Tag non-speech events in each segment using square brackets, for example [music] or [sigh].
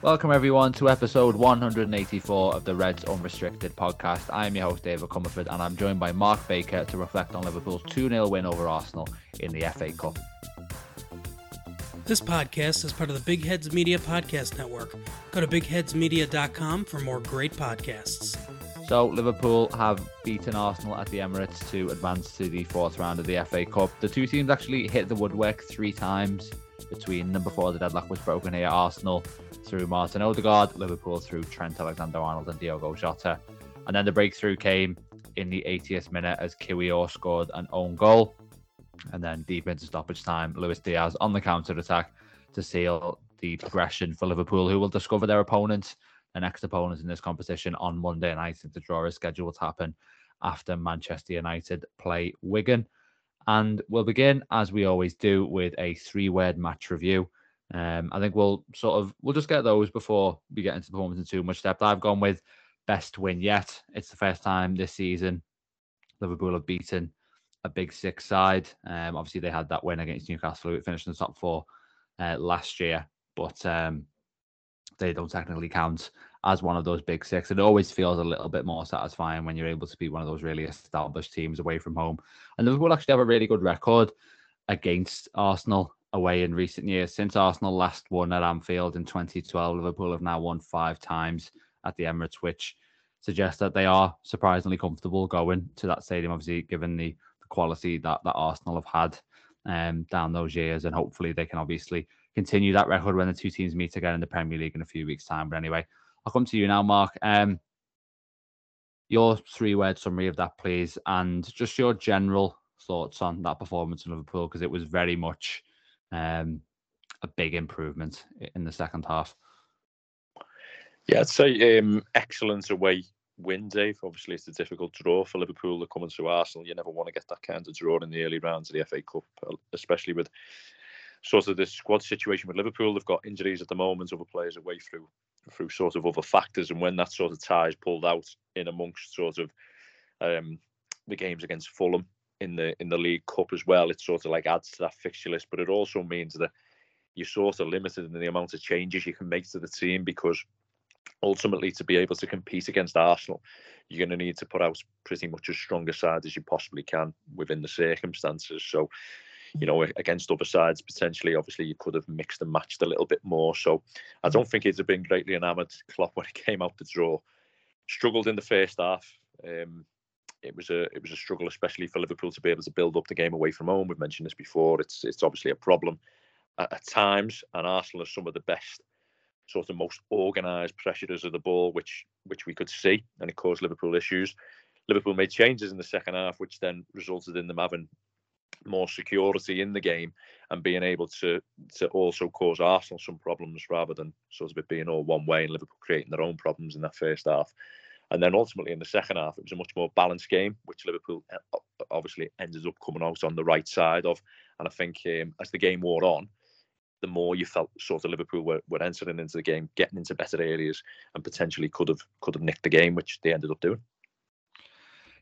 Welcome, everyone, to episode 184 of the Reds Unrestricted podcast. I'm your host, David Comerford, and I'm joined by Mark Baker to reflect on Liverpool's 2 0 win over Arsenal in the FA Cup. This podcast is part of the Big Heads Media Podcast Network. Go to bigheadsmedia.com for more great podcasts. So, Liverpool have beaten Arsenal at the Emirates to advance to the fourth round of the FA Cup. The two teams actually hit the woodwork three times between them before the deadlock was broken here. Arsenal through Martin Odegaard, Liverpool through Trent Alexander-Arnold and Diogo Jota. And then the breakthrough came in the 80th minute as Kiwior scored an own goal. And then deep into stoppage time, Luis Diaz on the counter attack to seal the progression for Liverpool, who will discover their opponents, their next opponents in this competition on Monday night. The draw is scheduled to happen after Manchester United play Wigan. And we'll begin, as we always do, with a three word match review. Um, I think we'll sort of we'll just get those before we get into performance in too much depth. I've gone with best win yet. It's the first time this season Liverpool have beaten a big six side. Um, obviously they had that win against Newcastle, who finished in the top four uh, last year, but um, they don't technically count as one of those big six. It always feels a little bit more satisfying when you're able to beat one of those really established teams away from home. And Liverpool actually have a really good record against Arsenal away in recent years. Since Arsenal last won at Anfield in 2012, Liverpool have now won five times at the Emirates, which suggests that they are surprisingly comfortable going to that stadium. Obviously, given the, the quality that that Arsenal have had um, down those years, and hopefully they can obviously continue that record when the two teams meet again in the Premier League in a few weeks' time. But anyway, I'll come to you now, Mark. Um, your three-word summary of that, please, and just your general thoughts on that performance in Liverpool because it was very much um, a big improvement in the second half. Yeah, I'd say um, excellent away win, Dave. Obviously, it's a difficult draw for Liverpool. They're coming to Arsenal. You never want to get that kind of draw in the early rounds of the FA Cup, uh, especially with sort of the squad situation with Liverpool. They've got injuries at the moment, other players away through through sort of other factors, and when that sort of tie is pulled out in amongst sort of um, the games against Fulham in the in the League Cup as well, it sort of like adds to that fixture list. But it also means that you're sort of limited in the amount of changes you can make to the team because ultimately to be able to compete against Arsenal, you're going to need to put out pretty much as strong a side as you possibly can within the circumstances. So, you know, against other sides, potentially, obviously, you could have mixed and matched a little bit more. So, I don't think he'd have been greatly enamoured, Klopp, when he came out the draw. Struggled in the first half. Um, it was a it was a struggle, especially for Liverpool to be able to build up the game away from home. We've mentioned this before. It's it's obviously a problem at, at times, and Arsenal are some of the best sort of most organised pressurers of the ball, which which we could see, and it caused Liverpool issues. Liverpool made changes in the second half, which then resulted in them having more security in the game and being able to to also cause Arsenal some problems rather than sort of it being all one way and Liverpool creating their own problems in that first half. And then ultimately in the second half, it was a much more balanced game, which Liverpool uh, obviously ended up coming out on the right side of. And I think um, as the game wore on, the more you felt sort of Liverpool were, were entering into the game, getting into better areas, and potentially could have could have nicked the game, which they ended up doing.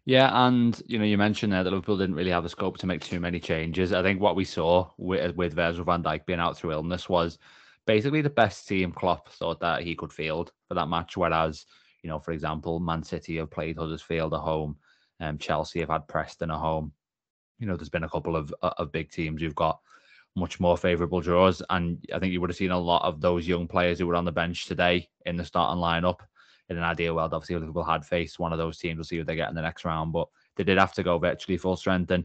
Yeah, and you know, you mentioned there that Liverpool didn't really have the scope to make too many changes. I think what we saw with, with Virgil van Dijk being out through illness was basically the best team Klopp thought that he could field for that match. Whereas, you know, for example, Man City have played Huddersfield at home, and um, Chelsea have had Preston at home. You know, there's been a couple of of big teams who've got much more favourable draws. And I think you would have seen a lot of those young players who were on the bench today in the starting lineup. In an ideal world, obviously, Liverpool had faced one of those teams. We'll see what they get in the next round, but they did have to go virtually full strength. And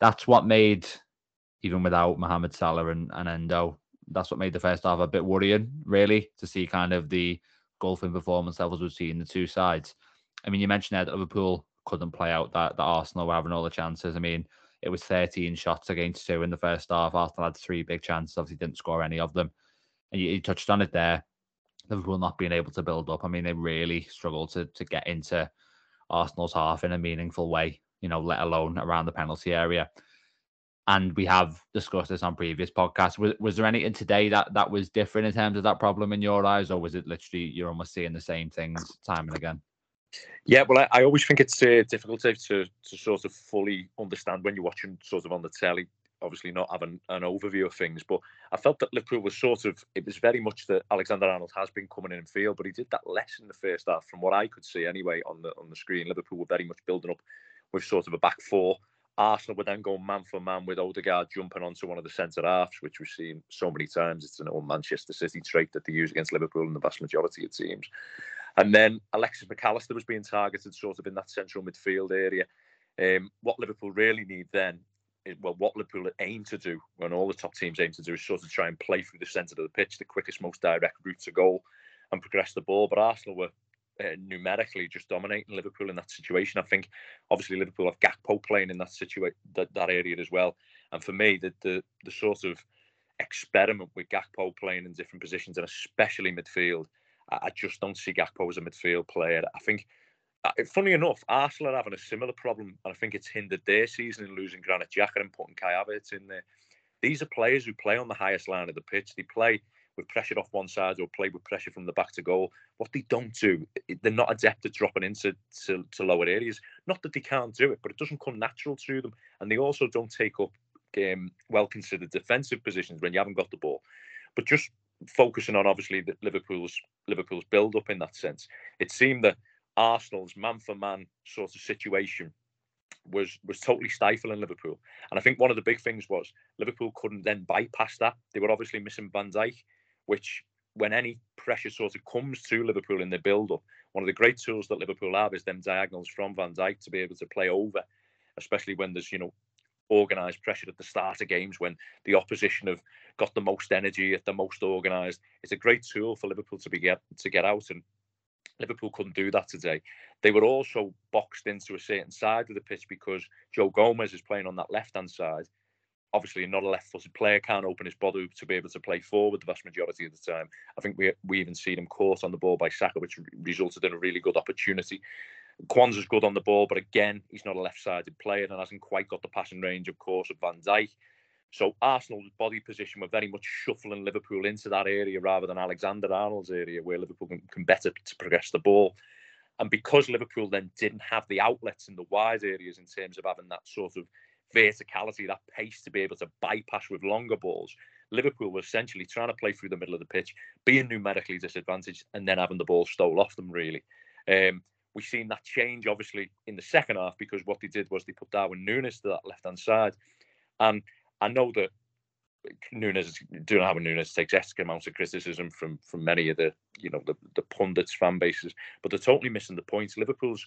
that's what made, even without Mohamed Salah and, and Endo, that's what made the first half a bit worrying, really, to see kind of the golfing performance levels we've seen the two sides. I mean, you mentioned that Liverpool couldn't play out that, that Arsenal were having all the chances. I mean, it was 13 shots against two in the first half. Arsenal had three big chances, obviously didn't score any of them. And you, you touched on it there. Liverpool not being able to build up. I mean, they really struggled to to get into Arsenal's half in a meaningful way, you know, let alone around the penalty area. And we have discussed this on previous podcasts. Was, was there anything today that that was different in terms of that problem in your eyes, or was it literally you're almost seeing the same things time and again? Yeah, well, I, I always think it's uh, difficult to, to to sort of fully understand when you're watching sort of on the telly obviously not having an, overview of things, but I felt that Liverpool was sort of, it was very much that Alexander Arnold has been coming in and field, but he did that less in the first half from what I could see anyway on the on the screen. Liverpool were very much building up with sort of a back four. Arsenal would then go man for man with Odegaard jumping onto one of the centre halves, which we've seen so many times. It's an old Manchester City trait that they use against Liverpool and the vast majority of teams. And then Alexis Mac Allister was being targeted sort of in that central midfield area. Um, what Liverpool really need then, is, well, what Liverpool aim to do, when all the top teams aim to do, is sort of try and play through the centre of the pitch, the quickest, most direct route to goal, and progress the ball. But Arsenal were uh, numerically just dominating Liverpool in that situation. I think obviously Liverpool have Gakpo playing in that situation, that, that area as well. And for me, the, the the sort of experiment with Gakpo playing in different positions and especially midfield I just don't see Gakpo as a midfield player. I think, uh, funny enough, Arsenal are having a similar problem, and I think it's hindered their season in losing Granit Xhaka and putting Kai Havertz in there. These are players who play on the highest line of the pitch. They play with pressure off one side or play with pressure from the back to goal. What they don't do, they're not adept at dropping into to, to lower areas. Not that they can't do it, but it doesn't come natural to them. And they also don't take up um, well considered defensive positions when you haven't got the ball. But just focusing on obviously the Liverpool's Liverpool's build up in that sense. It seemed that Arsenal's man for man sort of situation was was totally stifling Liverpool. And I think one of the big things was Liverpool couldn't then bypass that. They were obviously missing Van Dijk, which when any pressure sort of comes to Liverpool in the build up, one of the great tools that Liverpool have is them diagonals from Van Dijk to be able to play over, especially when there's you know organised pressure at the start of games when the opposition have got the most energy at the most organised. It's a great tool for Liverpool to be get to get out, and Liverpool couldn't do that today. They were also boxed into a certain side of the pitch because Joe Gomez is playing on that left hand side. Obviously, not a left-footed player can't open his body to be able to play forward the vast majority of the time. I think we we even seen him caught on the ball by Saka, which resulted in a really good opportunity. Quansah's good on the ball, but again, he's not a left-sided player and hasn't quite got the passing range, of course, of Van Dijk. So Arsenal's body position were very much shuffling Liverpool into that area rather than Alexander Arnold's area, where Liverpool can, can better to progress the ball. And because Liverpool then didn't have the outlets in the wide areas in terms of having that sort of verticality, that pace to be able to bypass with longer balls, Liverpool were essentially trying to play through the middle of the pitch, being numerically disadvantaged, and then having the ball stole off them, really. Um, We've seen that change obviously in the second half because what they did was they put Darwin Núñez to that left hand side. And I know that Núñez, doing having Núñez takes extra amounts of criticism from from many of the you know the, the pundits fan bases, but they're totally missing the point. Liverpool's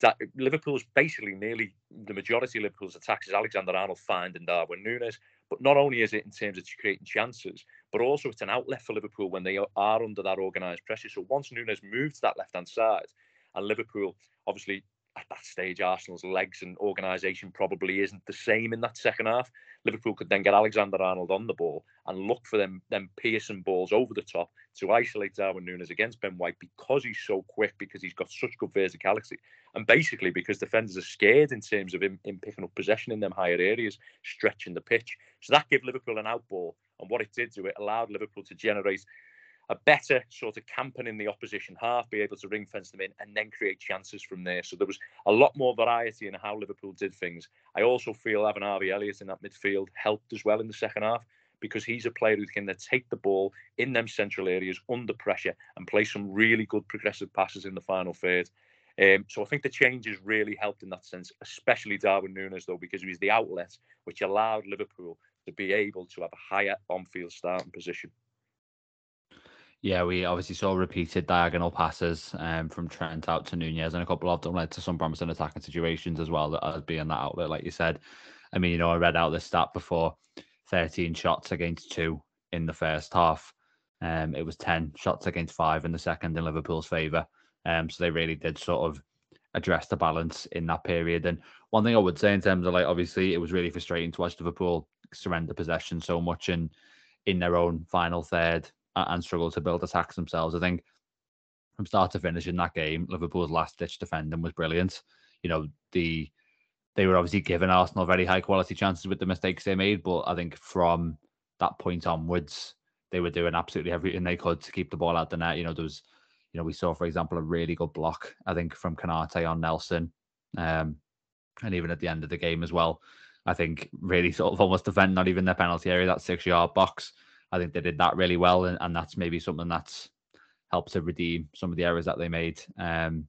that Liverpool's basically nearly the majority of Liverpool's attacks is Alexander Arnold finding Darwin Núñez. But not only is it in terms of creating chances, but also it's an outlet for Liverpool when they are under that organised pressure. So once Núñez moves to that left hand side, and Liverpool, obviously, at that stage, Arsenal's legs and organisation probably isn't the same in that second half. Liverpool could then get Alexander Arnold on the ball and look for them, them piercing balls over the top to isolate Darwin Núñez against Ben White because he's so quick, because he's got such good verticality, and basically because defenders are scared in terms of him, him picking up possession in them higher areas, stretching the pitch. So that gave Liverpool an out ball, and what it did to it allowed Liverpool to generate a better sort of camping in the opposition half, be able to ring fence them in, and then create chances from there. So there was a lot more variety in how Liverpool did things. I also feel having Harvey Elliott in that midfield helped as well in the second half because he's a player who can take the ball in them central areas under pressure and play some really good progressive passes in the final third. Um, so I think the changes really helped in that sense, especially Darwin Núñez though, because he was the outlet which allowed Liverpool to be able to have a higher on-field starting position. Yeah, we obviously saw repeated diagonal passes um, from Trent out to Núñez, and a couple of them led to some promising attacking situations as well as being that outlet, like you said. I mean, you know, I read out the stat before 13 shots against two in the first half. Um, it was 10 shots against five in the second in Liverpool's favour. Um, so they really did sort of address the balance in that period. And one thing I would say in terms of like, obviously, it was really frustrating to watch Liverpool surrender possession so much in in their own final third and struggle to build attacks themselves. I think from start to finish in that game, Liverpool's last ditch defending was brilliant. You know, the they were obviously giving Arsenal very high quality chances with the mistakes they made, but I think from that point onwards, they were doing absolutely everything they could to keep the ball out the net. You know, there was, you know, we saw, for example, a really good block, I think, from Konate on Nelson. Um, and even at the end of the game as well, I think really sort of almost defend not even their penalty area, that six yard box. I think they did that really well, and, and that's maybe something that's helped to redeem some of the errors that they made. Um,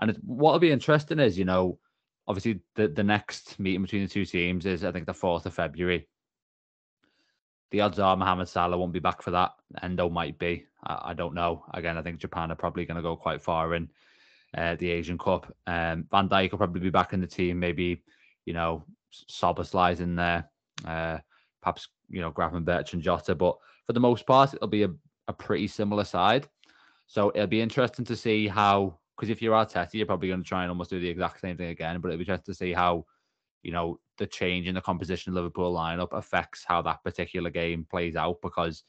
and what'll be interesting is, you know, obviously the, the next meeting between the two teams is I think the fourth of February. The odds are Mohamed Salah won't be back for that. Endo might be. I, I don't know. Again, I think Japan are probably going to go quite far in uh, the Asian Cup. Um, Van Dijk will probably be back in the team. Maybe you know Szoboszlai in there. Uh, perhaps you know Gravenberch and Jota. But for the most part, it'll be a, a pretty similar side. So it'll be interesting to see how because if you're Arteta, you're probably going to try and almost do the exact same thing again. But it'll be interesting to see how you know the change in the composition of Liverpool lineup affects how that particular game plays out because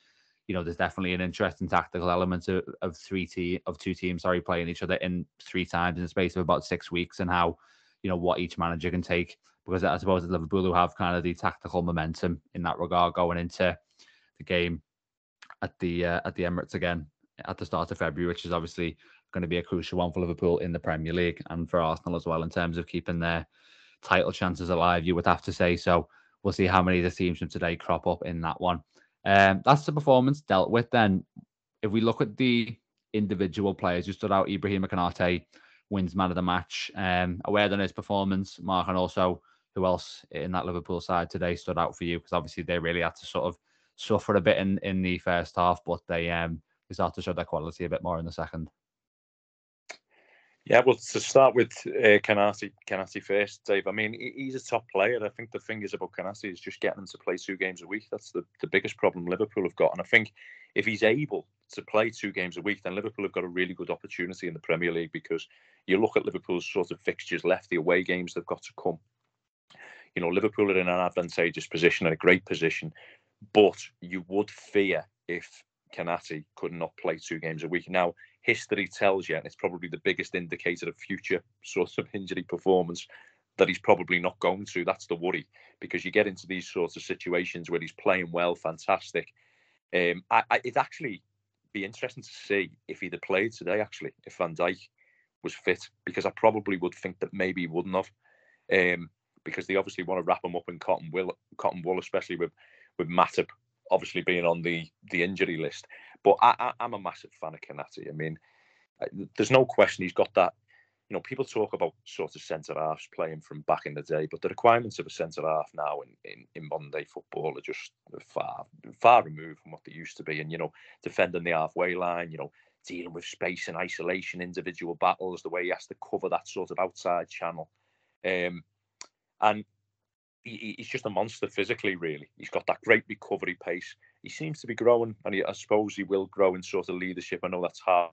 you know there's definitely an interesting tactical element of, of three te- of two teams sorry playing each other in three times in the space of about six weeks and how you know what each manager can take because I suppose Liverpool who have kind of the tactical momentum in that regard going into the game at the uh, at the Emirates again at the start of February, which is obviously going to be a crucial one for Liverpool in the Premier League and for Arsenal as well in terms of keeping their title chances alive. You would have to say so. We'll see how many of the teams from today crop up in that one. Um, that's the performance dealt with. Then, if we look at the individual players who stood out, Ibrahim Konate wins man of the match. Um, aware on his performance, Mark, and also who else in that Liverpool side today stood out for you? Because obviously they really had to sort of suffer a bit in, in the first half, but they um they started to show their quality a bit more in the second. Yeah, well, to start with uh, Konate first, Dave. I mean, he's a top player. I think the thing is about Konate is just getting him to play two games a week. That's the, the biggest problem Liverpool have got. And I think if he's able to play two games a week, then Liverpool have got a really good opportunity in the Premier League because you look at Liverpool's sort of fixtures left, the away games they've got to come. You know, Liverpool are in an advantageous position, in a great position, but you would fear if Konate could not play two games a week. Now, history tells you, and it's probably the biggest indicator of future [laughs] sort of injury performance, that he's probably not going to. That's the worry because you get into these sorts of situations where he's playing well, fantastic. Um, I, I, it'd actually be interesting to see if he'd have played today, actually, if Van Dijk was fit, because I probably would think that maybe he wouldn't have. Um, because they obviously want to wrap him up in cotton wool, cotton wool, especially with with Matip obviously being on the the injury list. But I, am a massive fan of Konate. I mean, there's no question he's got that. You know, people talk about sort of centre halves playing from back in the day, but the requirements of a centre half now in, in, in modern day football are just far far removed from what they used to be. And you know, defending the halfway line, you know, dealing with space and isolation, individual battles, the way he has to cover that sort of outside channel. Um, and he, he's just a monster physically, really. He's got that great recovery pace. He seems to be growing, and he, I suppose he will grow in sort of leadership. I know that's hard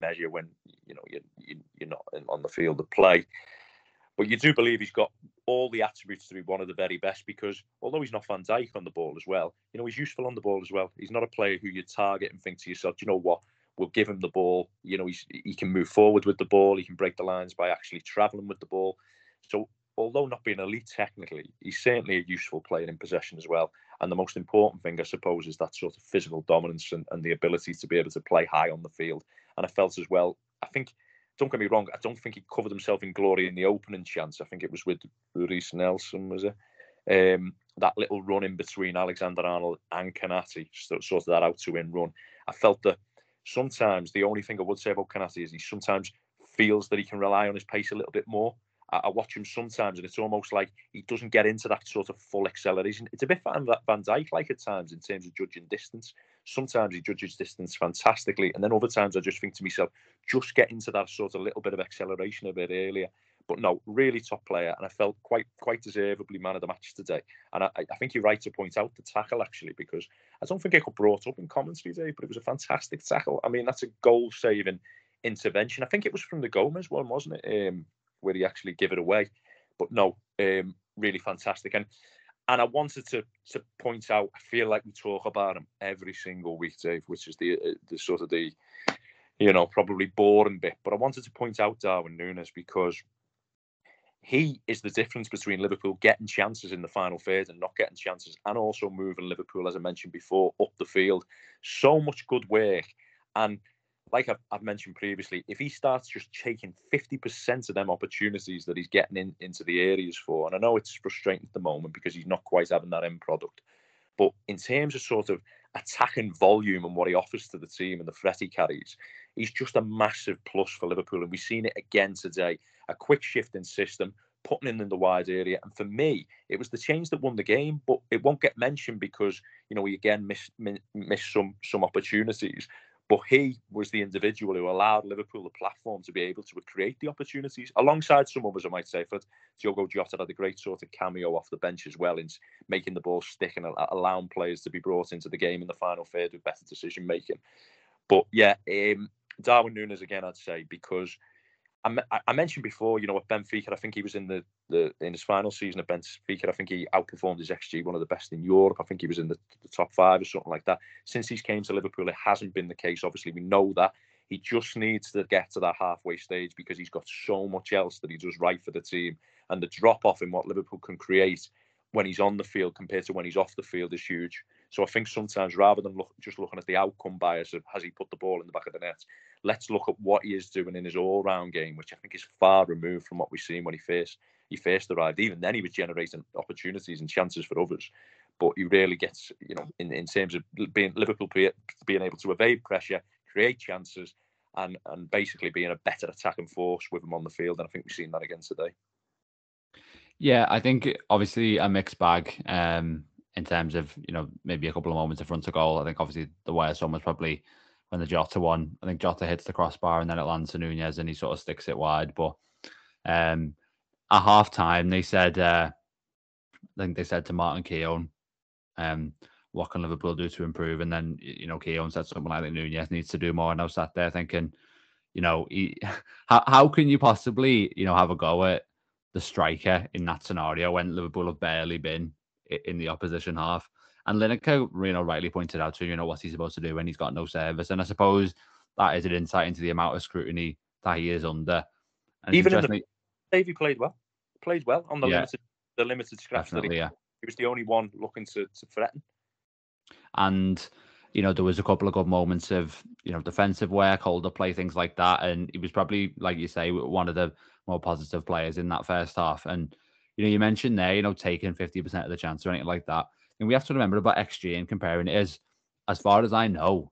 measure when you know you, you you're not on the field of play, but you do believe he's got all the attributes to be one of the very best because although he's not Van Dijk on the ball as well, you know he's useful on the ball as well. He's not a player who you target and think to yourself, you know what, we'll give him the ball. You know he's he can move forward with the ball. He can break the lines by actually travelling with the ball. So although not being elite technically, he's certainly a useful player in possession as well. And the most important thing, I suppose, is that sort of physical dominance and, and the ability to be able to play high on the field. And I felt as well, I think, don't get me wrong, I don't think he covered himself in glory in the opening chance. I think it was with Reiss Nelson, was it? Um, that little run in between Alexander Arnold and Konate, sorted that out to win run. I felt that sometimes the only thing I would say about Konate is he sometimes feels that he can rely on his pace a little bit more. I, watch him sometimes, and it's almost like he doesn't get into that sort of full acceleration. It's a bit Van, Van Dijk like at times in terms of judging distance. Sometimes he judges distance fantastically, and then other times I just think to myself, just get into that sort of little bit of acceleration a bit earlier. But no, really top player, and I felt quite quite deservedly man of the match today. And I, I think you're right to point out the tackle actually, because I don't think it got brought up in commentary today, but it was a fantastic tackle. I mean, that's a goal saving intervention. I think it was from the Gomez one, wasn't it? Um, where he actually give it away. But no, um, really fantastic. And and I wanted to to point out. I feel like we talk about him every single week, Dave, which is the uh, the sort of the you know probably boring bit. But I wanted to point out Darwin Núñez because he is the difference between Liverpool getting chances in the final third and not getting chances, and also moving Liverpool, as I mentioned before, up the field. So much good work, and like I've, I've, mentioned previously, if he starts just taking 50% of them opportunities that he's getting in, into the areas for, and I know it's frustrating at the moment because he's not quite having that end product, but in terms of sort of attacking volume and what he offers to the team and the threat he carries, he's just a massive plus for Liverpool. And we've seen it again today. A quick shift in system, putting in in the wide area. And for me, it was the change that won the game, but it won't get mentioned because, you know, we again missed, missed some, some opportunities. But he was the individual who allowed Liverpool the platform to be able to create the opportunities alongside some others, I might say. For Diogo Jota had a great sort of cameo off the bench as well in making the ball stick and allowing players to be brought into the game in the final third with better decision making. But yeah, um, Darwin Nunez again, I'd say, because I, I, mentioned before, you know, at Benfica, I think he was in the, the in his final season at Benfica. I think he outperformed his XG, one of the best in Europe. I think he was in the, the top five or something like that. Since he's came to Liverpool, it hasn't been the case. Obviously, we know that he just needs to get to that halfway stage because he's got so much else that he does right for the team, and the drop off in what Liverpool can create when he's on the field compared to when he's off the field is huge. So I think sometimes rather than look, just looking at the outcome bias of has he put the ball in the back of the net, let's look at what he is doing in his all-round game, which I think is far removed from what we've seen when he first he first arrived. Even then, he was generating opportunities and chances for others, but he really gets, you know, in, in terms of being Liverpool being able to evade pressure, create chances, and and basically being a better attacking force with him on the field. And I think we've seen that again today. Yeah, I think obviously a mixed bag. Um, in terms of you know maybe a couple of moments in front of goal. I think obviously the worst one was probably when the Jota one. I think Jota hits the crossbar and then it lands to Nunez and he sort of sticks it wide. But um, at half time they said uh, I think they said to Martin Keown, um, what can Liverpool do to improve? And then you know Keown said something like that Nunez needs to do more. And I was sat there thinking, you know, he, [laughs] how how can you possibly you know have a go at the striker in that scenario when Liverpool have barely been in the opposition half. And Lineker, you know, rightly pointed out to you know what he's supposed to do when he's got no service. And I suppose that is an insight into the amount of scrutiny that he is under. And Even in the Davey played well, played well on the yeah, limited the limited scraps that he, yeah. he was the only one looking to, to threaten. And you know, there was a couple of good moments of, you know, defensive work, hold up play, things like that. And he was probably, like you say, one of the more positive players in that first half. And you know, you mentioned there, you know, taking 50% of the chance or anything like that. And we have to remember about XG and comparing it is, as far as I know,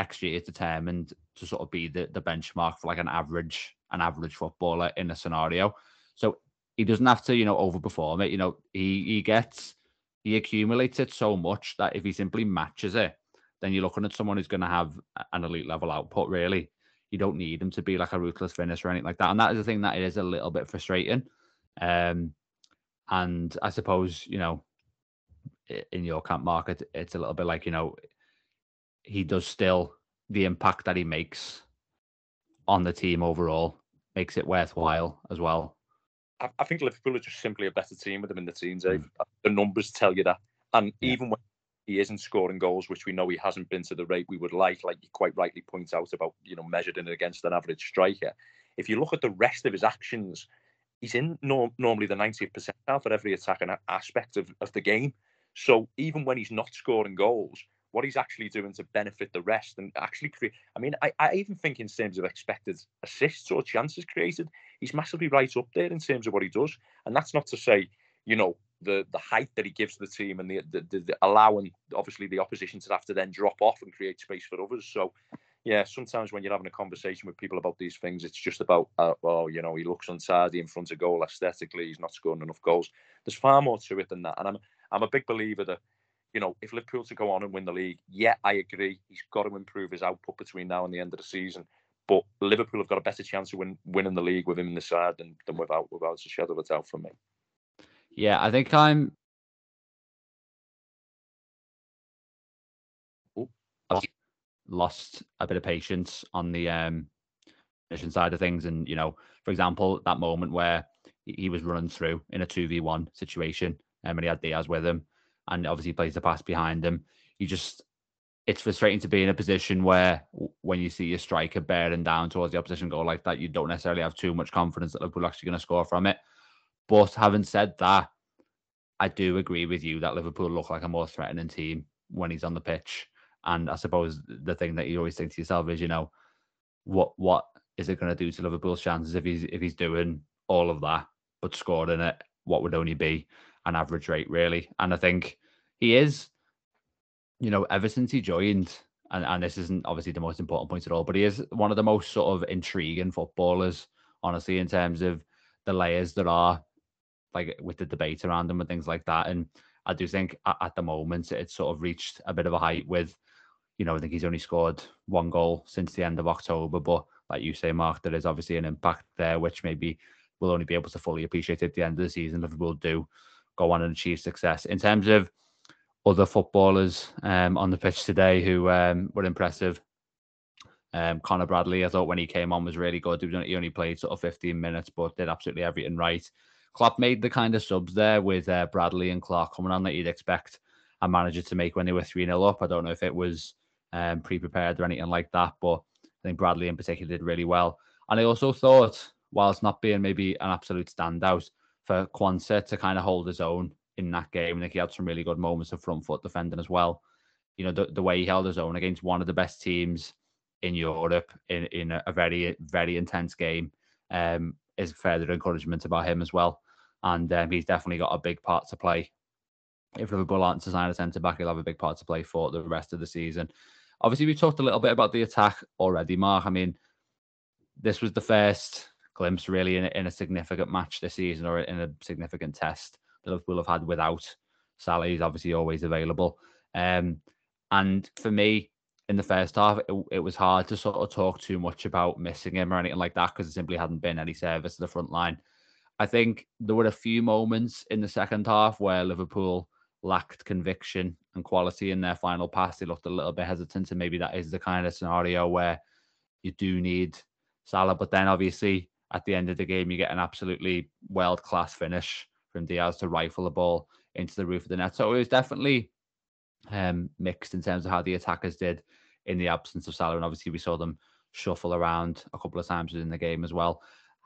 XG is determined to sort of be the, the benchmark for like an average, an average footballer in a scenario. So he doesn't have to, you know, overperform it. You know, he he gets he accumulates it so much that if he simply matches it, then you're looking at someone who's going to have an elite level output. Really, you don't need him to be like a ruthless finisher or anything like that. And that is the thing that is a little bit frustrating um, and I suppose, you know, in your camp market, it's a little bit like, you know, he does still the impact that he makes on the team overall makes it worthwhile as well. I, I think Liverpool are just simply a better team with him in the team, Dave. Mm. The numbers tell you that. And yeah. even when he isn't scoring goals, which we know he hasn't been to the rate we would like, like you quite rightly point out about, you know, measured in against an average striker. If you look at the rest of his actions, he's in no, normally the 90th percentile for every attacking aspect of, of the game. So even when he's not scoring goals, what he's actually doing to benefit the rest and actually create. I mean, I, I even think in terms of expected assists or chances created, he's massively right up there in terms of what he does. And that's not to say, you know, the the height that he gives the team and the, the, the, the allowing obviously the opposition to have to then drop off and create space for others. So yeah, sometimes when you're having a conversation with people about these things, it's just about, uh, well, you know, he looks untidy in front of goal aesthetically. He's not scoring enough goals. There's far more to it than that. And I'm, I'm a big believer that, you know, if Liverpool to go on and win the league, yeah, I agree. He's got to improve his output between now and the end of the season. But Liverpool have got a better chance of win, winning the league with him in the side than, than without, without a shadow of a doubt for me. Yeah, I think I'm lost a bit of patience on the um mission side of things. And, you know, for example, that moment where he was running through in a 2v1 situation um, and he had Diaz with him and obviously plays the pass behind him. You just, it's frustrating to be in a position where when you see your striker bearing down towards the opposition goal like that, you don't necessarily have too much confidence that Liverpool are actually going to score from it. But having said that, I do agree with you that Liverpool look like a more threatening team when he's on the pitch And I suppose the thing that you always think to yourself is, you know, what what is it going to do to Liverpool's chances if he's if he's doing all of that but scoring it? What would only be an average rate, really? And I think he is, you know, ever since he joined, and, and this isn't obviously the most important point at all, but he is one of the most sort of intriguing footballers, honestly, in terms of the layers that are like with the debate around him and things like that. And I do think at, at the moment it's sort of reached a bit of a height with, you know, I think he's only scored one goal since the end of October, but like you say, Mark, there is obviously an impact there, which maybe we'll only be able to fully appreciate at the end of the season. Liverpool do go on and achieve success. In terms of other footballers um, on the pitch today who um, were impressive, um, Connor Bradley, I thought when he came on was really good. He only played sort of 15 minutes, but did absolutely everything right. Klopp made the kind of subs there with uh, Bradley and Clark coming on that you'd expect a manager to make when they were 3 0 up. I don't know if it was um, pre prepared or anything like that, but I think Bradley in particular did really well. And I also thought, whilst not being maybe an absolute standout, for Quansah to kind of hold his own in that game. I think he had some really good moments of front foot defending as well. You know, the, the way he held his own against one of the best teams in Europe in, in a very, very intense game um, is further encouragement about him as well. And um, he's definitely got a big part to play. If Liverpool aren't to sign a centre back, he'll have a big part to play for the rest of the season. Obviously, we talked a little bit about the attack already, Mark. I mean, this was the first glimpse really in a, in a significant match this season or in a significant test that Liverpool have had without Salah. He's obviously always available. Um, and for me, in the first half, it, it, was hard to sort of talk too much about missing him or anything like that because there simply hadn't been any service to the front line. I think there were a few moments in the second half where Liverpool lacked conviction and quality in their final pass. They looked a little bit hesitant, and maybe that is the kind of scenario where you do need Salah. But then, obviously, at the end of the game, you get an absolutely world class finish from Diaz to rifle the ball into the roof of the net. So it was definitely um, mixed in terms of how the attackers did in the absence of Salah, and obviously we saw them shuffle around a couple of times within the game as well.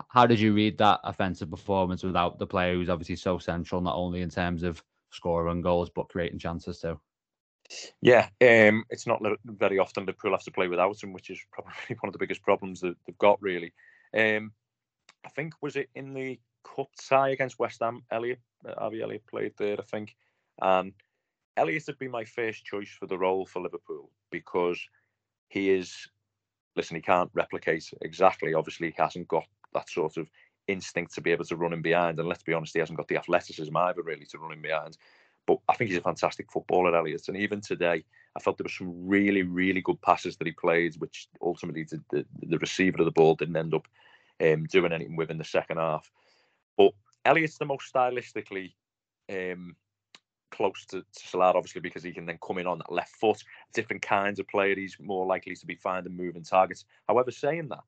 How did you read that offensive performance without the player who's obviously so central, not only in terms of scoring goals but creating chances too? Yeah, um, it's not very often Liverpool have to play without him, which is probably [laughs] one of the biggest problems that they've got. Really, um, I think was it in the cup tie against West Ham. Elliott, uh, Harvey Elliott played there, I think, and Elliott had been my first choice for the role for Liverpool because he is. Listen, he can't replicate exactly. Obviously, he hasn't got that sort of instinct to be able to run in behind. And let's be honest, he hasn't got the athleticism either, really, to run in behind. But I think he's a fantastic footballer, Elliott. And even today, I felt there were some really, really good passes that he played, which ultimately the, the, the receiver of the ball didn't end up um, doing anything within the second half. But Elliott's the most stylistically um, close to, to Salah, obviously, because he can then come in on that left foot. Different kinds of player, he's more likely to be finding moving targets. However, saying that,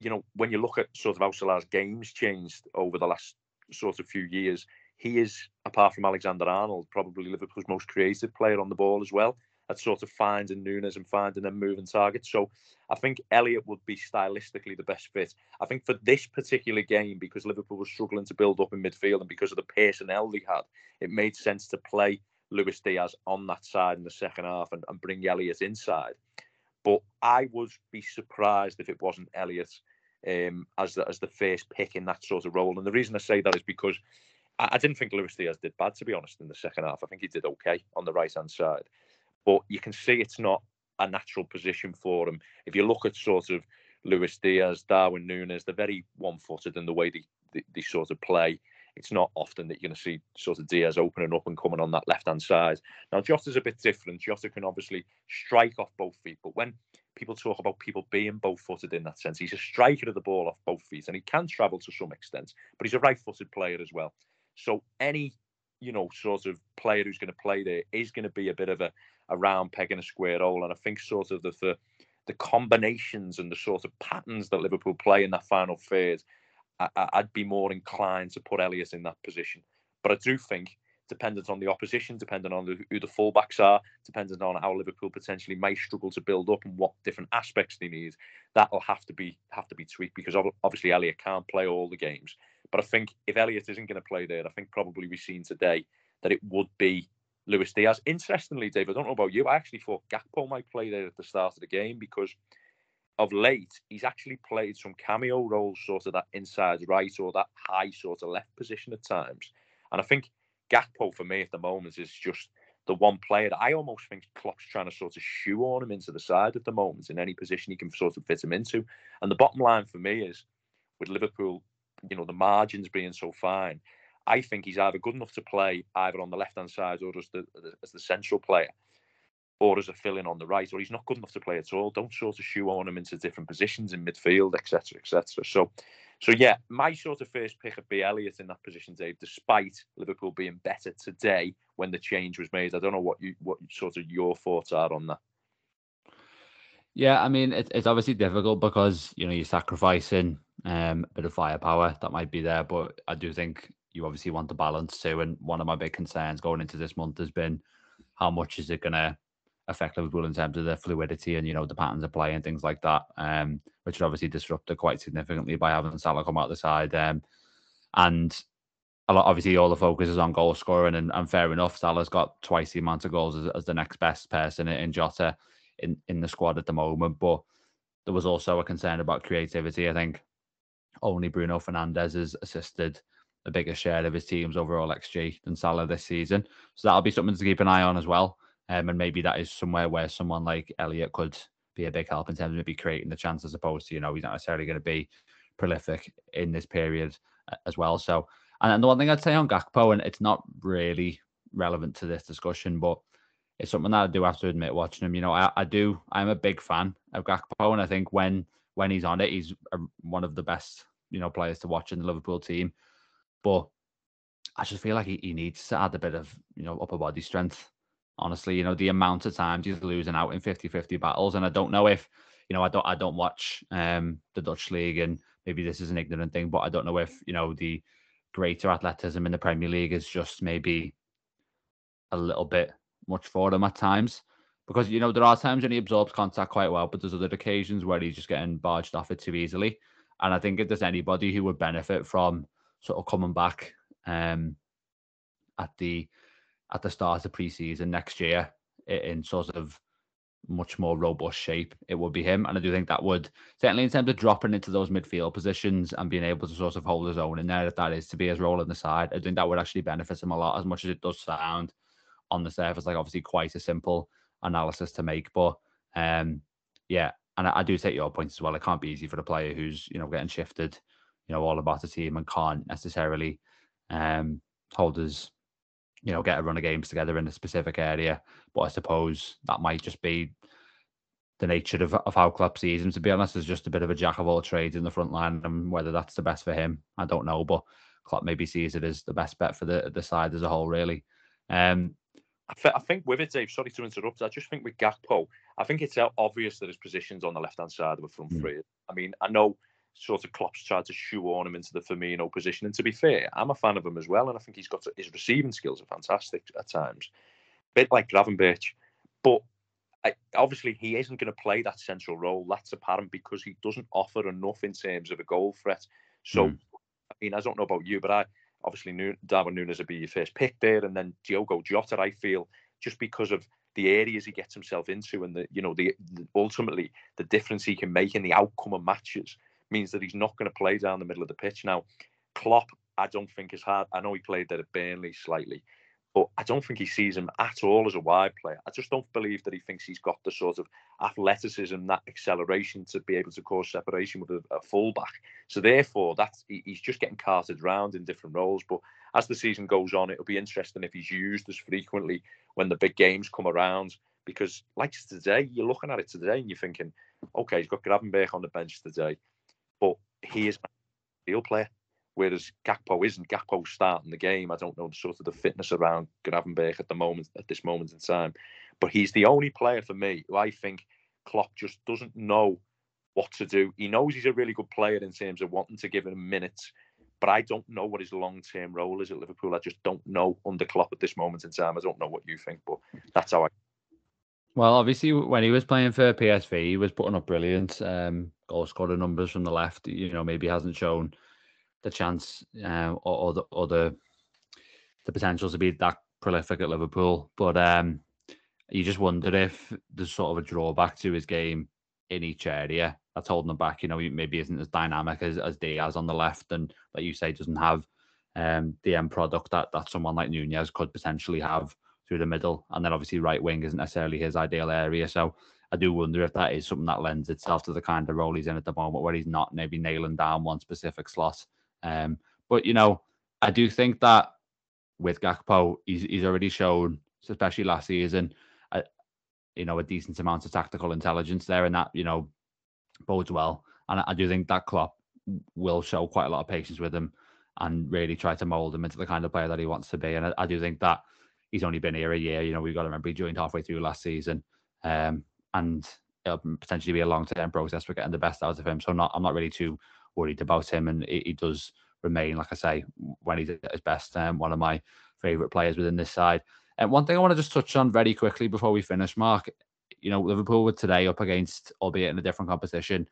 you know, when you look at sort of how Salah's games changed over the last sort of few years, he is, apart from Alexander Arnold, probably Liverpool's most creative player on the ball as well at sort of finding Nunez and finding them moving targets. So I think Elliott would be stylistically the best fit. I think for this particular game, because Liverpool was struggling to build up in midfield and because of the personnel they had, it made sense to play Luis Diaz on that side in the second half and, and bring Elliott inside. But I would be surprised if it wasn't Elliott um, as the as the first pick in that sort of role. And the reason I say that is because I, I didn't think Luis Diaz did bad, to be honest, in the second half. I think he did okay on the right hand side, but you can see it's not a natural position for him. If you look at sort of Luis Diaz, Darwin Nunez, they're very one footed in the way they, they, they sort of play it's not often that you're going to see sort of Diaz opening up and coming on that left hand side. Now, Jota's a bit different. Jota can obviously strike off both feet, but when people talk about people being both footed in that sense, he's a striker of the ball off both feet and he can travel to some extent, but he's a right footed player as well. So, any you know, sort of player who's going to play there is going to be a bit of a, a round peg in a square hole. And I think sort of the, the the combinations and the sort of patterns that Liverpool play in that final phase I, would be more inclined to put Elliott in that position. But I do think, dependent on the opposition, dependent on who the fullbacks are, dependent on how Liverpool potentially may struggle to build up and what different aspects they need, that'll have to be have to be tweaked because obviously Elliott can't play all the games. But I think if Elliott isn't going to play there, I think probably we've seen today that it would be Luis Diaz. Interestingly, Dave, I don't know about you. I actually thought Gakpo might play there at the start of the game because of late he's actually played some cameo roles, sort of that inside right or that high sort of left position at times. And I think Gakpo for me at the moment is just the one player that I almost think Klopp's trying to sort of shoehorn him into the side at the moment in any position he can sort of fit him into. And the bottom line for me is with Liverpool, you know, the margins being so fine, I think he's either good enough to play either on the left hand side or as the as the central player, or as a fill-in on the right, or he's not good enough to play at all. Don't sort of shoehorn him into different positions in midfield, etc., etc. So, so yeah, my sort of first pick would be Elliott in that position, Dave. Despite Liverpool being better today when the change was made, I don't know what you what sort of your thoughts are on that. Yeah, I mean it, it's obviously difficult because you know you're sacrificing um, a bit of firepower that might be there, but I do think you obviously want the balance too. And one of my big concerns going into this month has been how much is it going to affect Liverpool in terms of the fluidity and you know the patterns of play and things like that, um, which are obviously disrupted quite significantly by having Salah come out the side. Um, and a lot, obviously, all the focus is on goal scoring, and, and fair enough. Salah's got twice the amount of goals as, as the next best person in Jota in, in the squad at the moment. But there was also a concern about creativity. I think only Bruno Fernandes has assisted a bigger share of his team's overall XG than Salah this season. So that'll be something to keep an eye on as well. Um, and maybe that is somewhere where someone like Elliott could be a big help in terms of maybe creating the chance as opposed to, you know, he's not necessarily going to be prolific in this period uh, as well. So, and the one thing I'd say on Gakpo, and it's not really relevant to this discussion, but it's something that I do have to admit watching him. You know, I, I do, I'm a big fan of Gakpo, and I think when when he's on it, he's a, one of the best, you know, players to watch in the Liverpool team. But I just feel like he, he needs to add a bit of, you know, upper body strength. Honestly, you know, the amount of times he's losing out in 50-50 battles. And I don't know if, you know, I don't I don't watch um the Dutch league and maybe this is an ignorant thing, but I don't know if, you know, the greater athleticism in the Premier League is just maybe a little bit much for him at times. Because, you know, there are times when he absorbs contact quite well, but there's other occasions where he's just getting barged off it too easily. And I think if there's anybody who would benefit from sort of coming back um, at the at the start of preseason next year in sort of much more robust shape, it would be him. And I do think that would certainly in terms of dropping into those midfield positions and being able to sort of hold his own in there, if that is to be his role in the side, I think that would actually benefit him a lot as much as it does sound on the surface like obviously quite a simple analysis to make. But um yeah, and I, I do take your point as well. It can't be easy for the player who's, you know, getting shifted you know, all about the team and can't necessarily um, hold us, you know, get a run of games together in a specific area. But I suppose that might just be the nature of, of how Klopp sees him. To be honest, is just a bit of a jack of all trades in the front line, and whether that's the best for him, I don't know. But Klopp maybe sees it as the best bet for the the side as a whole, really. Um, I, th- I think with it, Dave. Sorry to interrupt. I just think with Gakpo, I think it's obvious that his position's on the left hand side of the front mm. three. I mean, I know sort of Klopp's tried to shoehorn him into the Firmino position. And to be fair, I'm a fan of him as well, and I think he's got his receiving skills are fantastic at times, bit like Gravenberch, but I, obviously he isn't going to play that central role. That's apparent because he doesn't offer enough in terms of a goal threat. So, mm. I mean, I don't know about you, but I obviously knew Darwin Núñez would be your first pick there, and then Diogo Jota. I feel just because of the areas he gets himself into and the you know the, the ultimately the difference he can make in the outcome of matches means that he's not going to play down the middle of the pitch. Now, Klopp, I don't think is hard. I know he played there at Burnley slightly, but I don't think he sees him at all as a wide player. I just don't believe that he thinks he's got the sort of athleticism, that acceleration to be able to cause separation with a, a fullback. So therefore, that's he's just getting carted around in different roles. But as the season goes on, it'll be interesting if he's used as frequently when the big games come around. Because like today, you're looking at it today and you're thinking, okay, he's got Gravenberch on the bench today but he is a field player. Whereas Gakpo isn't. Gakpo starting the game. I don't know the sort of the fitness around Gravenberch at the moment, at this moment in time. But he's the only player for me who I think Klopp just doesn't know what to do. He knows he's a really good player in terms of wanting to give him minutes, but I don't know what his long term role is at Liverpool. I just don't know under Klopp at this moment in time. I don't know what you think, but that's how I well, obviously, when he was playing for PSV, he was putting up brilliant um, goal scorer numbers from the left. You know, maybe hasn't shown the chance uh, or, or, the or the the potential to be that prolific at Liverpool, but um, you just wonder if there's sort of a drawback to his game in each area that's holding him back. You know, he maybe isn't as dynamic as, as Diaz on the left, and like you say, doesn't have um, the end product that that someone like Nunez could potentially have through the middle. And then obviously right wing isn't necessarily his ideal area. So I do wonder if that is something that lends itself to the kind of role he's in at the moment, where he's not maybe nailing down one specific slot. Um, but you know, I do think that with Gakpo, he's he's already shown, especially last season, a, you know, a decent amount of tactical intelligence there, and that you know bodes well. And I, I do think that Klopp will show quite a lot of patience with him and really try to mold him into the kind of player that he wants to be. And I, I do think that he's only been here a year. You know, we've got to remember he joined halfway through last season, um, and it'll potentially be a long term process for getting the best out of him. So I'm not I'm not really too worried about him, and he, he does remain, like I say, when he's at his best, um, one of my favourite players within this side. And one thing I want to just touch on very quickly before we finish, Mark. You know, Liverpool were today up against, albeit in a different competition,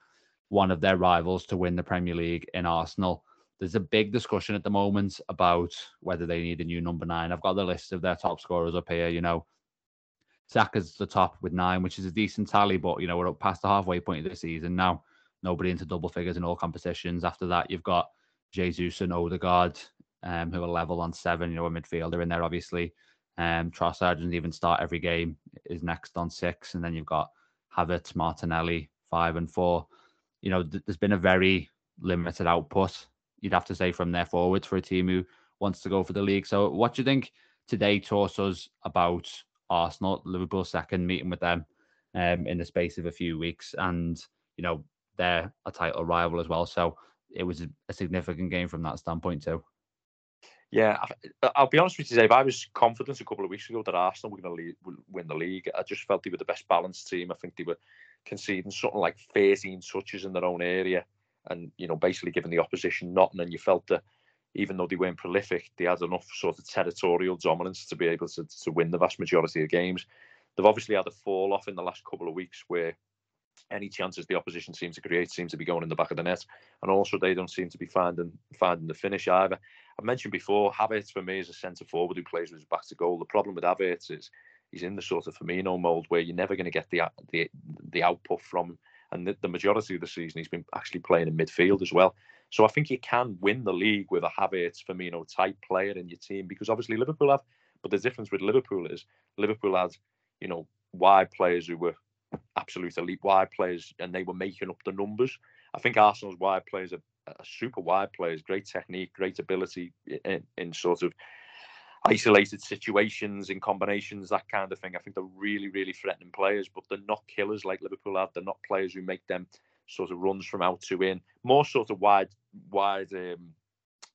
one of their rivals to win the Premier League in Arsenal. There's a big discussion at the moment about whether they need a new number nine. I've got the list of their top scorers up here. You know, Saka's the top with nine, which is a decent tally, but you know, we're up past the halfway point of the season now. Nobody into double figures in all competitions. After that, you've got Jesus and Odegaard, um, who are level on seven, you know, a midfielder in there, obviously. Um, Trossard doesn't even start every game, is next on six. And then you've got Havertz, Martinelli, five and four. You know, th- there's been a very limited output you'd have to say from their forwards for a team who wants to go for the league. So, what do you think today taught us about Arsenal, Liverpool second meeting with them um, in the space of a few weeks, and you know they're a title rival as well. So it was a significant game from that standpoint too. Yeah, I'll be honest with you, Dave. I was confident a couple of weeks ago that Arsenal were going to win the league. I just felt they were the best balanced team. I think they were conceding something like 13 touches in their own area and you know basically giving the opposition nothing. And you felt that even though they weren't prolific, they had enough sort of territorial dominance to be able to to win the vast majority of games. They've obviously had a fall off in the last couple of weeks where any chances the opposition seems to create seems to be going in the back of the net, and also they don't seem to be finding finding the finish either. I mentioned before, Havertz for me is a centre forward who plays with his back to goal. The problem with Havertz is he's in the sort of Firmino mold where you're never going to get the the the output from him and the, the, majority of the season he's been actually playing in midfield as well. So I think you can win the league with a Havertz, Firmino type player in your team because obviously Liverpool have, but the difference with Liverpool is Liverpool had, you know, wide players who were absolute elite wide players and they were making up the numbers. I think Arsenal's wide players are, are super wide players, great technique, great ability in, in sort of isolated situations in combinations, that kind of thing. I think they're really, really threatening players, but they're not killers like Liverpool are. They're not players who make them sort of runs from out to in. More sort of wide, wide, um,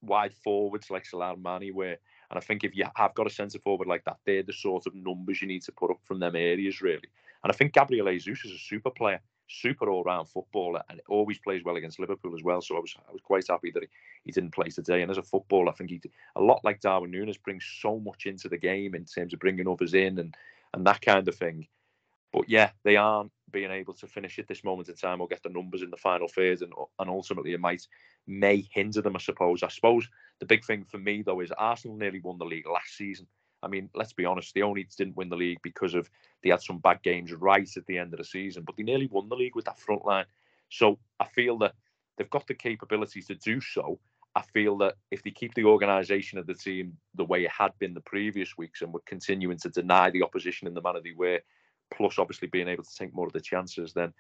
wide forwards like Salah Mane, where and I think if you have got a centre forward like that, they're the sort of numbers you need to put up from them areas, really. And I think Gabriel Jesus is a super player super all-round footballer and always plays well against Liverpool as well. So I was I was quite happy that he, he didn't play today. And as a footballer, I think he a lot like Darwin Núñez brings so much into the game in terms of bringing others in and and that kind of thing. But yeah, they aren't being able to finish at this moment in time or get the numbers in the final phase, and and ultimately it might may hinder them. I suppose. I suppose the big thing for me though is Arsenal nearly won the league last season I mean, let's be honest, they only didn't win the league because of they had some bad games right at the end of the season, but they nearly won the league with that front line. So I feel that they've got the capability to do so. I feel that if they keep the organisation of the team the way it had been the previous weeks and were continuing to deny the opposition in the manner they were, plus obviously being able to take more of the chances, then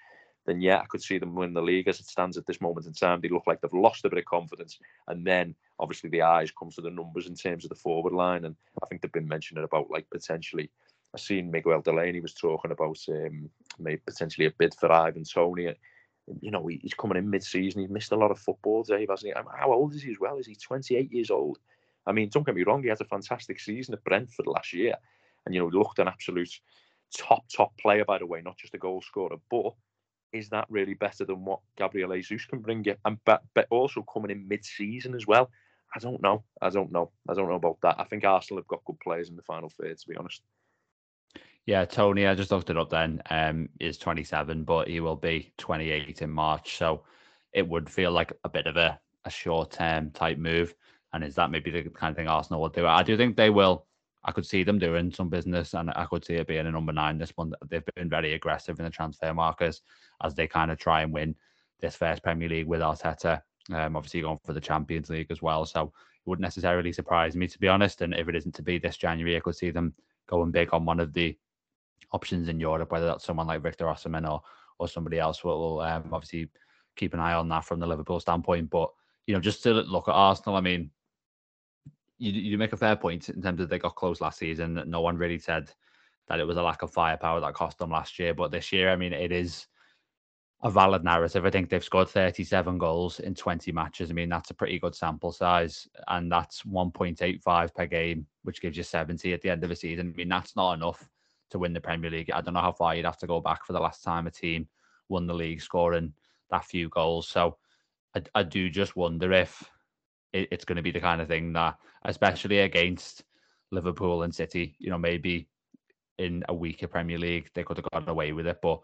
then yeah, I could see them win the league as it stands at this moment in time. They look like they've lost a bit of confidence, and then obviously the eyes come to the numbers in terms of the forward line, and I think they've been mentioning about like potentially. I seen Miguel Delaney was talking about um, maybe potentially a bid for Ivan Toney. You know, he's coming in mid-season. He's missed a lot of football, Dave, hasn't he? How old is he as well? Is he 28 years old? I mean, don't get me wrong, he had a fantastic season at Brentford last year, and you know, looked an absolute top top player by the way, not just a goal scorer, but is that really better than what Gabriel Jesus can bring you? And but, but also coming in mid-season as well. I don't know. I don't know. I don't know about that. I think Arsenal have got good players in the final third, to be honest. Yeah, Toney, I just looked it up then, um, is 27, but he will be 28 in March. So it would feel like a bit of a, a short term type move. And is that maybe the kind of thing Arsenal will do? I do think they will I could see them doing some business, and I could see it being a number nine this one, They've been very aggressive in the transfer markets as they kind of try and win this first Premier League with Arteta. Um, obviously going for the Champions League as well, so it wouldn't necessarily surprise me to be honest. And if it isn't to be this January, I could see them going big on one of the options in Europe, whether that's someone like Victor Osimhen or or somebody else. We'll um, obviously keep an eye on that from the Liverpool standpoint. But you know, just to look at Arsenal, I mean, you, you make a fair point in terms of they got close last season. No one really said that it was a lack of firepower that cost them last year. But this year, I mean, it is a valid narrative. I think they've scored 37 goals in 20 matches. I mean, that's a pretty good sample size. And that's 1.85 per game, which gives you 70 at the end of the season. I mean, that's not enough to win the Premier League. I don't know how far you'd have to go back for the last time a team won the league scoring that few goals. So I, I do just wonder if it, it's going to be the kind of thing that, especially against Liverpool and City, you know, maybe in a weaker Premier League, they could have gotten away with it. But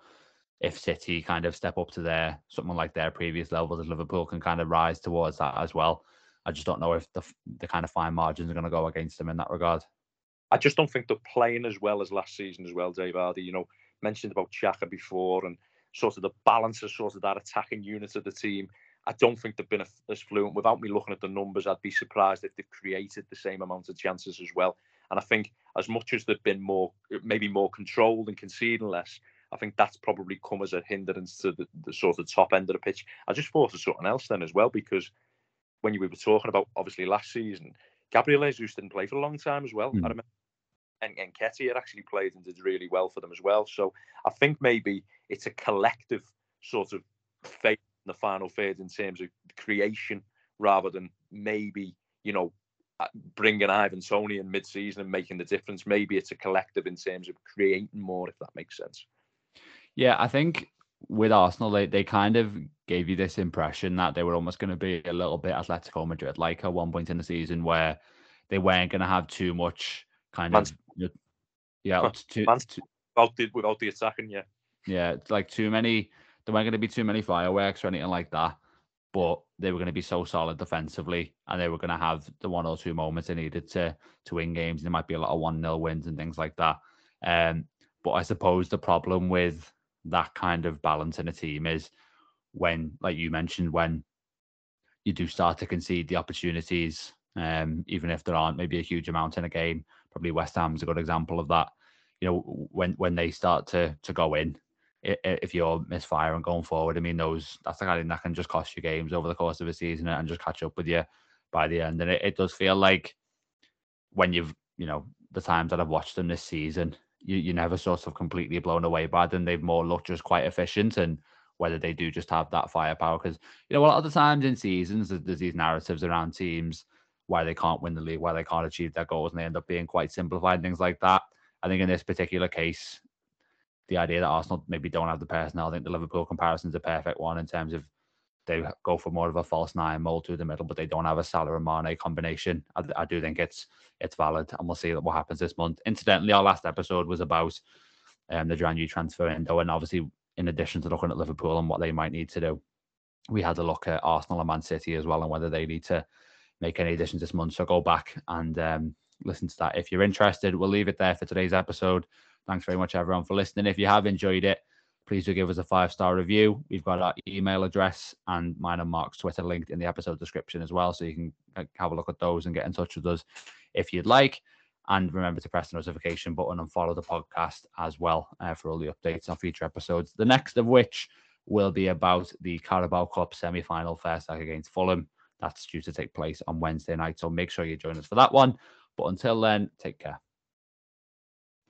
if City kind of step up to their something like their previous levels, as Liverpool can kind of rise towards that as well. I just don't know if the the kind of fine margins are going to go against them in that regard. I just don't think they're playing as well as last season as well, Dave Hardy. You know, mentioned about Saka before and sort of the balance of sort of that attacking unit of the team. I don't think they've been as fluent. Without me looking at the numbers, I'd be surprised if they've created the same amount of chances as well. And I think as much as they've been more, maybe more controlled and conceding less, I think that's probably come as a hindrance to the, the sort of top end of the pitch. I just thought of something else then as well, because when we were talking about obviously last season, Gabriel Jesus didn't play for a long time as well. Mm. I remember and, and Nketiah had actually played and did really well for them as well. So I think maybe it's a collective sort of faith the final third in terms of creation rather than maybe, you know, uh, bringing Ivan Toney in mid-season and making the difference. Maybe it's a collective in terms of creating more, if that makes sense. Yeah, I think with Arsenal, they, they kind of gave you this impression that they were almost going to be a little bit Atletico Madrid, like at one point in the season where they weren't going to have too much kind of yeah, too, too, without the without the attacking, yeah. Yeah, like too many. There weren't going to be too many fireworks or anything like that, but they were going to be so solid defensively, and they were going to have the one or two moments they needed to to win games. There might be a lot of one 0 wins and things like that. Um, but I suppose the problem with that kind of balance in a team is when, like you mentioned, when you do start to concede the opportunities, um, even if there aren't maybe a huge amount in a game, probably West Ham's a good example of that. You know, when when they start to to go in, if you're misfiring going forward, I mean, those that's the kind of thing that can just cost you games over the course of a season and just catch up with you by the end. And it, it does feel like when you've, you know, the times that I've watched them this season, you you never sort of completely blown away by them. They've more looked just quite efficient and whether they do just have that firepower. Because you know, a lot of the times in seasons, there's these narratives around teams why they can't win the league, why they can't achieve their goals, and they end up being quite simplified things like that. I think in this particular case, the idea that Arsenal maybe don't have the personnel, I think the Liverpool comparison is a perfect one in terms of they go for more of a false nine mold through the middle, but they don't have a Salah and Mane combination. I, I, do think it's it's valid, and we'll see what happens this month. Incidentally, our last episode was about um, the January transfer window, and obviously, in addition to looking at Liverpool and what they might need to do, we had a look at Arsenal and Man City as well, and whether they need to make any additions this month. So go back and um, listen to that if you're interested. We'll leave it there for today's episode. Thanks very much, everyone, for listening. If you have enjoyed it, please do give us a five star review. We've got our email address and mine and Mark's Twitter linked in the episode description as well. So you can uh, have a look at those and get in touch with us if you'd like. And remember to press the notification button and follow the podcast as well uh, for all the updates on future episodes. The next of which will be about the Carabao Cup semi final first leg against Fulham. That's due to take place on Wednesday night. So make sure you join us for that one. But until then, take care.